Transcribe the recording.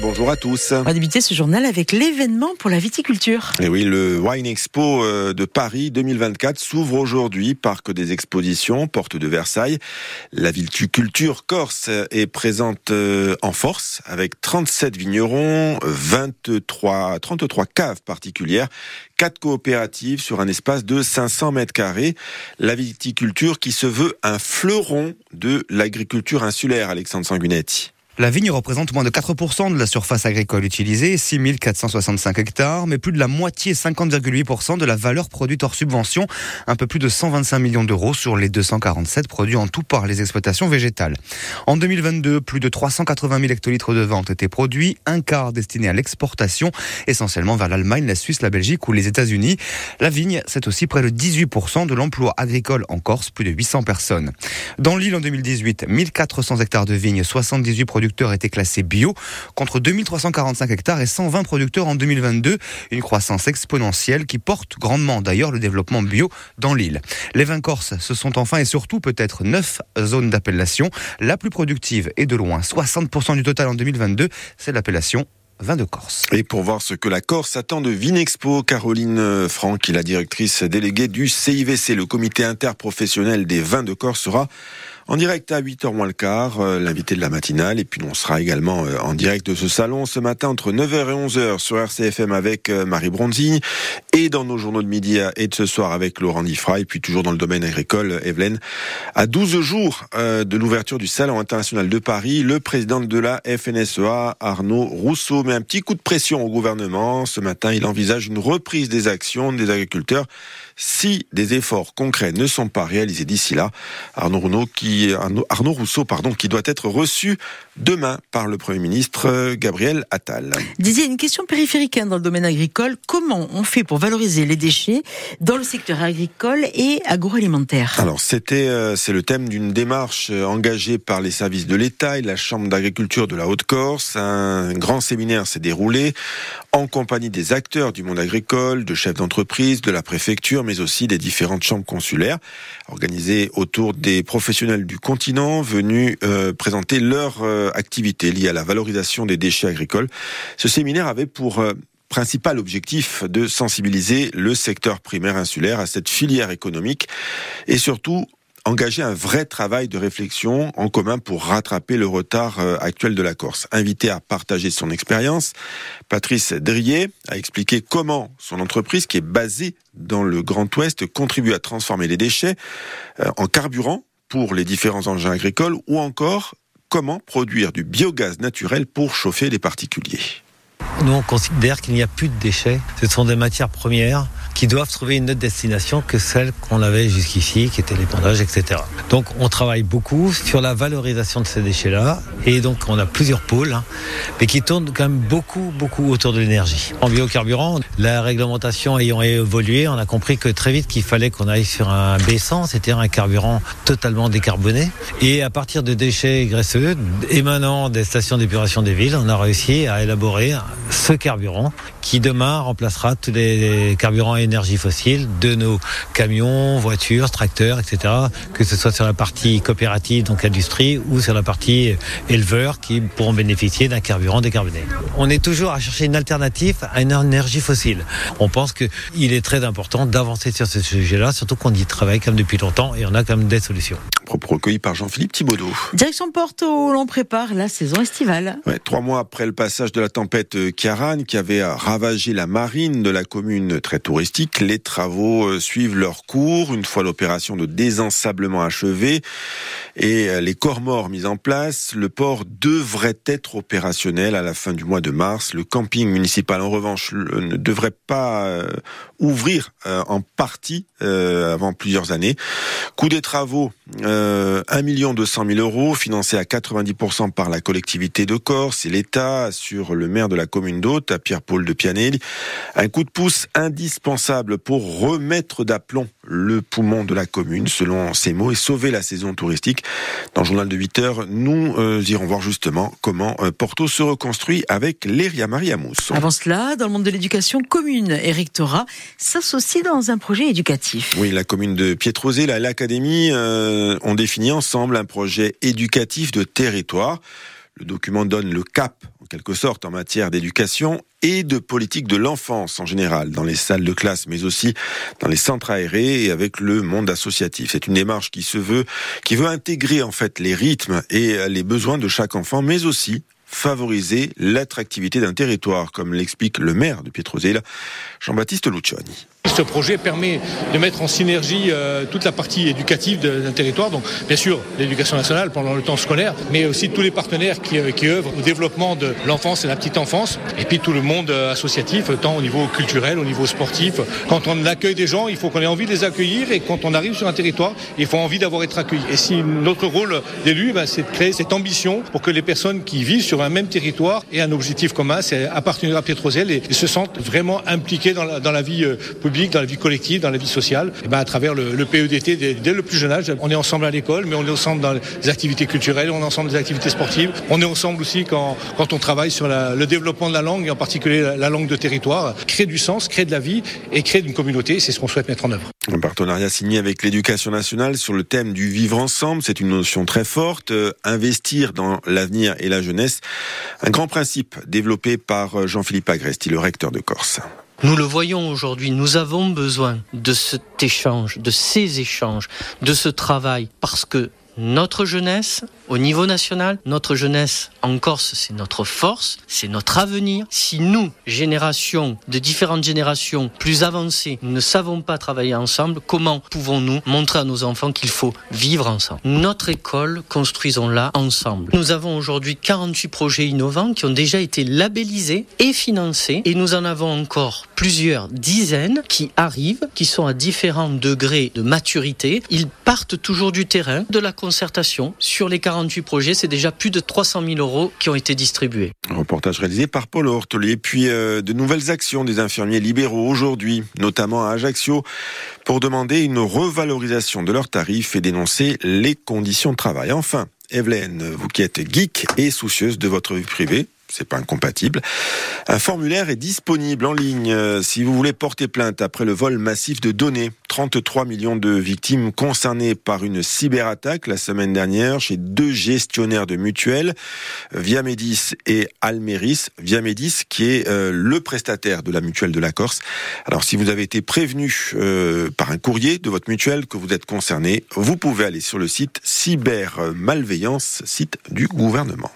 Bonjour à tous. On va débuter ce journal avec l'événement pour la viticulture. Et oui, le Wine Expo euh, de Paris 2024 s'ouvre aujourd'hui. Parc des expositions, porte de Versailles. La viticulture corse est présente euh, en force avec 37 vignerons, 23, 33 caves particulières, 4 coopératives sur un espace de 500 mètres carrés. La viticulture qui se veut un fleuron de l'agriculture insulaire, Alexandre Sanguinetti. La vigne représente moins de 4% de la surface agricole utilisée, 6465 hectares, mais plus de la moitié, 50,8% de la valeur produite hors subvention, un peu plus de 125 millions d'euros sur les 247 produits en tout par les exploitations végétales. En 2022, plus de 380 000 hectolitres de vente étaient produits, un quart destiné à l'exportation, essentiellement vers l'Allemagne, la Suisse, la Belgique ou les États-Unis. La vigne, c'est aussi près de 18% de l'emploi agricole en Corse, plus de 800 personnes. Dans l'île en 2018, 1400 hectares de vignes, 78 produits producteurs étaient classés bio, contre 2345 hectares et 120 producteurs en 2022. Une croissance exponentielle qui porte grandement d'ailleurs le développement bio dans l'île. Les vins corses, ce sont enfin et surtout peut-être 9 zones d'appellation. La plus productive est de loin 60% du total en 2022, c'est l'appellation vin de Corse. Et pour voir ce que la Corse attend de Vinexpo, Caroline Franck, qui est la directrice déléguée du CIVC, le comité interprofessionnel des vins de Corse, sera en direct à 8h moins le quart, euh, l'invité de la matinale. Et puis on sera également euh, en direct de ce salon ce matin entre 9h et 11h sur RCFM avec euh, Marie Bronzi et dans nos journaux de midi et de ce soir avec Laurent Diffra. Et puis toujours dans le domaine agricole, Evelyne. À 12 jours de l'ouverture du Salon international de Paris, le président de la FNSEA, Arnaud Rousseau, met un petit coup de pression au gouvernement. Ce matin, il envisage une reprise des actions des agriculteurs si des efforts concrets ne sont pas réalisés d'ici là. Arnaud, qui, Arnaud Rousseau pardon, qui doit être reçu demain par le Premier ministre euh, Gabriel Attal. Disait une question périphérique hein, dans le domaine agricole. Comment on fait pour valoriser les déchets dans le secteur agricole et agroalimentaire? Alors c'était euh, c'est le thème d'une démarche euh, engagée par les services de l'État et la Chambre d'agriculture de la Haute-Corse. Un grand séminaire s'est déroulé en compagnie des acteurs du monde agricole, de chefs d'entreprise, de la préfecture, mais aussi des différentes chambres consulaires, organisées autour des professionnels du continent venus présenter leur euh, activités liées à la valorisation des déchets agricoles. Ce séminaire avait pour euh, principal objectif de sensibiliser le secteur primaire insulaire à cette filière économique et surtout engager un vrai travail de réflexion en commun pour rattraper le retard euh, actuel de la Corse. Invité à partager son expérience, Patrice Drier a expliqué comment son entreprise, qui est basée dans le Grand Ouest, contribue à transformer les déchets en carburant pour les différents engins agricoles ou encore comment produire du biogaz naturel pour chauffer les particuliers. Nous, on considère qu'il n'y a plus de déchets. Ce sont des matières premières qui doivent trouver une autre destination que celle qu'on avait jusqu'ici, qui était l'épandage, etc. Donc on travaille beaucoup sur la valorisation de ces déchets-là, et donc on a plusieurs pôles, hein, mais qui tournent quand même beaucoup, beaucoup autour de l'énergie. En biocarburant, la réglementation ayant évolué, on a compris que très vite qu'il fallait qu'on aille sur un B100, c'est-à-dire un carburant totalement décarboné, et à partir de déchets graisseux émanant des stations d'épuration des villes, on a réussi à élaborer ce carburant qui demain remplacera tous les carburants énergie fossile de nos camions, voitures, tracteurs, etc. Que ce soit sur la partie coopérative, donc industrie, ou sur la partie éleveur qui pourront bénéficier d'un carburant décarboné. On est toujours à chercher une alternative à une énergie fossile. On pense qu'il est très important d'avancer sur ce sujet-là, surtout qu'on y travaille comme depuis longtemps et on a quand même des solutions. Propos recueillis par Jean-Philippe Thibaudot. Direction Porto, l'on prépare la saison estivale. trois mois après le passage de la tempête Kiaran qui avait ravagé la marine de la commune très touristique, les travaux euh, suivent leur cours une fois l'opération de désensablement achevée et euh, les corps morts mis en place. Le port devrait être opérationnel à la fin du mois de mars. Le camping municipal, en revanche, ne devrait pas euh, ouvrir en partie avant plusieurs années. Coût des travaux, 1 million 200 000 euros, financé à 90% par la collectivité de Corse et l'État sur le maire de la commune d'Hôte, à Pierre-Paul de Pianelli. Un coup de pouce indispensable pour remettre d'aplomb le poumon de la commune, selon ses mots, et sauver la saison touristique. Dans le journal de 8 heures, nous euh, irons voir justement comment euh, Porto se reconstruit avec l'Eria Mariamous. Avant cela, dans le monde de l'éducation commune, Eric Thora s'associe dans un projet éducatif. Oui, la commune de Pietrosé, l'Académie euh, ont défini ensemble un projet éducatif de territoire. Le document donne le cap, en quelque sorte, en matière d'éducation et de politique de l'enfance en général, dans les salles de classe, mais aussi dans les centres aérés et avec le monde associatif. C'est une démarche qui se veut, qui veut intégrer en fait les rythmes et les besoins de chaque enfant, mais aussi favoriser l'attractivité d'un territoire, comme l'explique le maire de Pietrozela, Jean-Baptiste Lucioni. Ce projet permet de mettre en synergie euh, toute la partie éducative d'un territoire, donc bien sûr l'éducation nationale pendant le temps scolaire, mais aussi tous les partenaires qui, euh, qui œuvrent au développement de l'enfance et de la petite enfance, et puis tout le monde euh, associatif, tant au niveau culturel, au niveau sportif. Quand on accueille des gens, il faut qu'on ait envie de les accueillir, et quand on arrive sur un territoire, il faut envie d'avoir été accueilli. Et si notre rôle d'élu, ben, c'est de créer cette ambition pour que les personnes qui vivent sur un même territoire aient un objectif commun, c'est appartenir à Pietrozelle et, et, se sentent vraiment impliqués dans la, dans la vie publique dans la vie collective, dans la vie sociale, et ben à travers le, le PEDT dès, le plus jeune âge. On est ensemble à l'école, mais on est ensemble dans les activités culturelles, on est ensemble dans les activités sportives. On est ensemble aussi quand, on travaille sur le développement de la langue, et en particulier la, la, langue de territoire. Créer du sens, créer de la vie et créer une communauté, c'est ce qu'on souhaite mettre en œuvre. Un partenariat signé avec l'éducation nationale sur le thème du vivre ensemble, c'est une notion très forte. Investir dans l'avenir et la jeunesse, un grand principe développé par Jean-Philippe Agresti, le recteur de Corse. Nous le voyons aujourd'hui, nous avons besoin de cet échange, de ces échanges, de ce travail, parce que notre jeunesse, au niveau national, notre jeunesse en Corse, c'est notre force, c'est notre avenir. Si nous, générations, de différentes générations plus avancées, ne savons pas travailler ensemble, comment pouvons-nous montrer à nos enfants qu'il faut vivre ensemble? Notre école, construisons-la ensemble. Nous avons aujourd'hui 48 projets innovants qui ont déjà été labellisés et financés, et nous en avons encore plusieurs dizaines qui arrivent, qui sont à différents degrés de maturité. Ils partent toujours du terrain, de la concertation. Sur les 48 projets, c'est déjà plus de 300 000 euros qui ont été distribués. Reportage réalisé par Paul Hortelier. Puis euh, de nouvelles actions des infirmiers libéraux aujourd'hui, notamment à Ajaccio, pour demander une revalorisation de leurs tarifs et dénoncer les conditions de travail. Enfin, Evelyne, vous qui êtes geek et soucieuse de votre vie privée, c'est pas incompatible. Un formulaire est disponible en ligne si vous voulez porter plainte après le vol massif de données. 33 millions de victimes concernées par une cyberattaque la semaine dernière chez deux gestionnaires de mutuelles, Viamedis et Almeris. Viamedis qui est euh, le prestataire de la mutuelle de la Corse. Alors si vous avez été prévenu euh, par un courrier de votre mutuelle que vous êtes concerné, vous pouvez aller sur le site Cybermalveillance, site du gouvernement.